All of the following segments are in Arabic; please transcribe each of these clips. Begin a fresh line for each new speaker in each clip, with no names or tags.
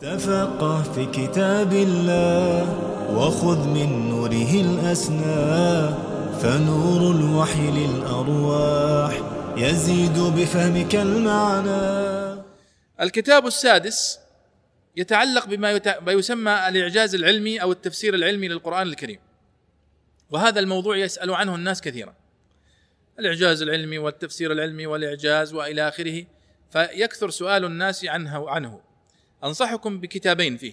تفقه في كتاب الله وخذ من نوره الأسنى فنور الوحي للأرواح يزيد بفهمك المعنى.
الكتاب السادس يتعلق بما يسمى الإعجاز العلمي أو التفسير العلمي للقرآن الكريم. وهذا الموضوع يسأل عنه الناس كثيرا. الإعجاز العلمي والتفسير العلمي والإعجاز وإلى آخره فيكثر سؤال الناس عنه عنه. أنصحكم بكتابين فيه.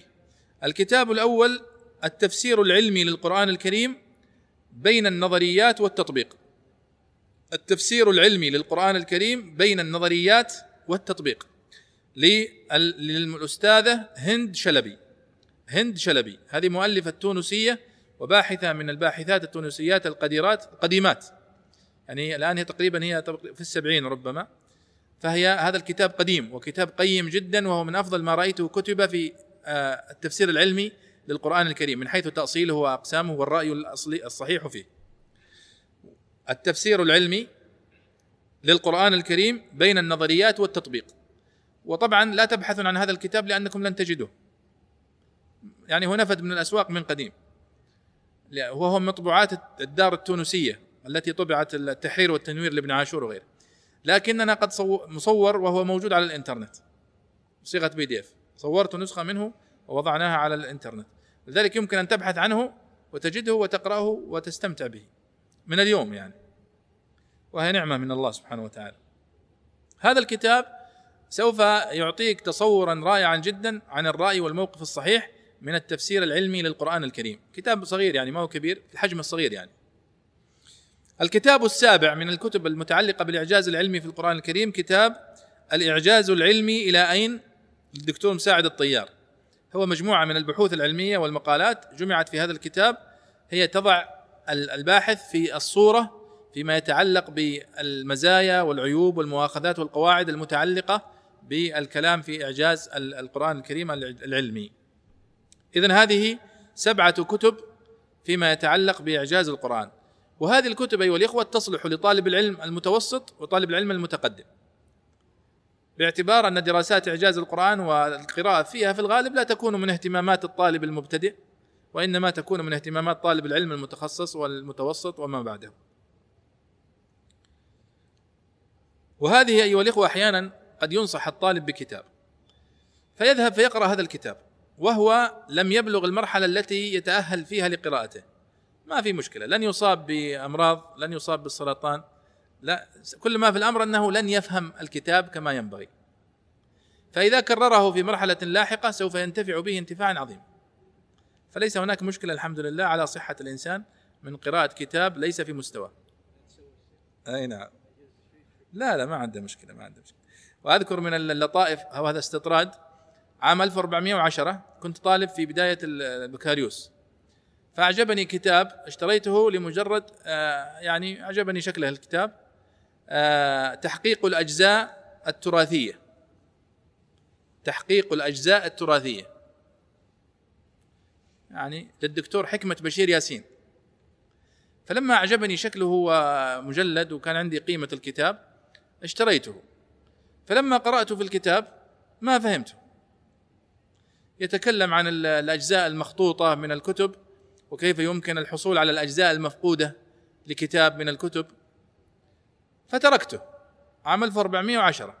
الكتاب الأول التفسير العلمي للقرآن الكريم بين النظريات والتطبيق. التفسير العلمي للقرآن الكريم بين النظريات والتطبيق. لل- للأستاذة هند شلبي. هند شلبي. هذه مؤلفة تونسية وباحثة من الباحثات التونسيات القديرات القديمات. يعني الآن هي تقريبا هي في السبعين ربما. فهي هذا الكتاب قديم وكتاب قيم جدا وهو من أفضل ما رأيته كتب في آه، التفسير العلمي للقرآن الكريم من حيث تأصيله وأقسامه والرأي الأصلي الصحيح فيه. التفسير العلمي للقرآن الكريم بين النظريات والتطبيق. وطبعا لا تبحثون عن هذا الكتاب لأنكم لن تجدوه يعني هو نفد من الأسواق من قديم. وهو مطبوعات الدار التونسية التي طبعت التحرير والتنوير لابن عاشور وغيره. لكننا قد صو- مصور وهو موجود على الإنترنت. صيغة بي دي اف صورت نسخة منه ووضعناها على الإنترنت. لذلك يمكن أن تبحث عنه وتجده وتقرأه وتستمتع به. من اليوم يعني. وهي نعمة من الله سبحانه وتعالى. هذا الكتاب سوف يعطيك تصورا رائعا جدا عن الرأي والموقف الصحيح من التفسير العلمي للقرآن الكريم. كتاب صغير يعني ما هو كبير الحجم الصغير يعني. الكتاب السابع من الكتب المتعلقة بالإعجاز العلمي في القرآن الكريم كتاب الإعجاز العلمي إلى أين؟ للدكتور مساعد الطيار. هو مجموعة من البحوث العلمية والمقالات جمعت في هذا الكتاب. هي تضع ال- الباحث في الصورة فيما يتعلق بالمزايا والعيوب والمؤاخذات والقواعد المتعلقة بالكلام في إعجاز ال- القرآن الكريم الع- العلمي. إذن هذه سبعة كتب فيما يتعلق بإعجاز القرآن. وهذه الكتب أيها الإخوة تصلح لطالب العلم المتوسط وطالب العلم المتقدم. باعتبار أن دراسات إعجاز القرآن والقراءة فيها في الغالب لا تكون من اهتمامات الطالب المبتدئ وإنما تكون من اهتمامات طالب العلم المتخصص والمتوسط وما بعده. وهذه أيها الإخوة أحيانا قد ينصح الطالب بكتاب فيذهب فيقرأ هذا الكتاب وهو لم يبلغ المرحلة التي يتأهل فيها لقراءته. ما في مشكلة. لن يصاب بأمراض لن يصاب بالسرطان. لا كل ما في الأمر أنه لن يفهم الكتاب كما ينبغي. فإذا كرره في مرحلة لاحقة سوف ينتفع به انتفاعا عظيما فليس هناك مشكلة الحمد لله على صحة الإنسان من قراءة كتاب ليس في مستواه أي نعم. لا لا ما عنده مشكلة ما عنده مشكلة. وأذكر من اللطائف أو هذا استطراد عام 1410 كنت طالب في بداية البكالوريوس. فأعجبني كتاب اشتريته لمجرد آه، يعني أعجبني شكله الكتاب آه، تحقيق الأجزاء التراثية. تحقيق الأجزاء التراثية. يعني للدكتور حكمة بشير ياسين. فلما أعجبني شكله ومجلد وكان عندي قيمة الكتاب اشتريته. فلما قرأت في الكتاب ما فهمته. يتكلم عن ال- الأجزاء المخطوطة من الكتب وكيف يمكن الحصول على الأجزاء المفقودة لكتاب من الكتب؟ فتركته عام 1410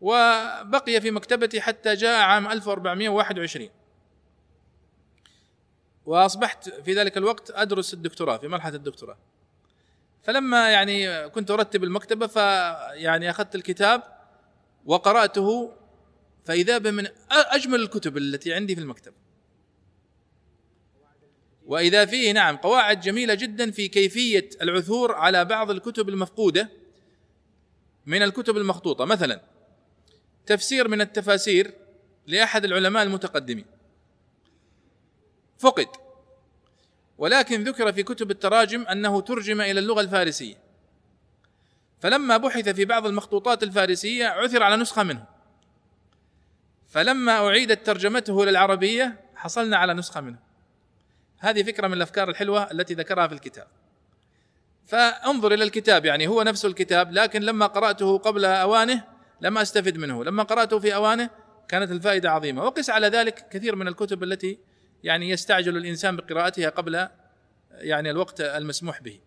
وبقي في مكتبتي حتى جاء عام 1421 وأصبحت في ذلك الوقت أدرس الدكتوراه في مرحلة الدكتوراه. فلما يعني كنت أرتب المكتبة فيعني أخذت الكتاب وقرأته فإذا به من أجمل الكتب التي عندي في المكتبه وإذا فيه نعم قواعد جميلة جدا في كيفية العثور على بعض الكتب المفقودة من الكتب المخطوطة. مثلا تفسير من التفاسير لأحد العلماء المتقدمين. فقد ولكن ذكر في كتب التراجم أنه ترجم إلى اللغة الفارسية. فلما بحث في بعض المخطوطات الفارسية عثر على نسخة منه. فلما أعيدت ترجمته للعربية حصلنا على نسخة منه. هذه فكرة من الأفكار الحلوة التي ذكرها في الكتاب. فانظر إلى الكتاب يعني هو نفس الكتاب لكن لما قرأته قبل أوانه لم أستفد منه. لما قرأته في أوانه كانت الفائدة عظيمة. وقس على ذلك كثير من الكتب التي يعني يستعجل الإنسان بقراءتها قبل يعني الوقت المسموح به.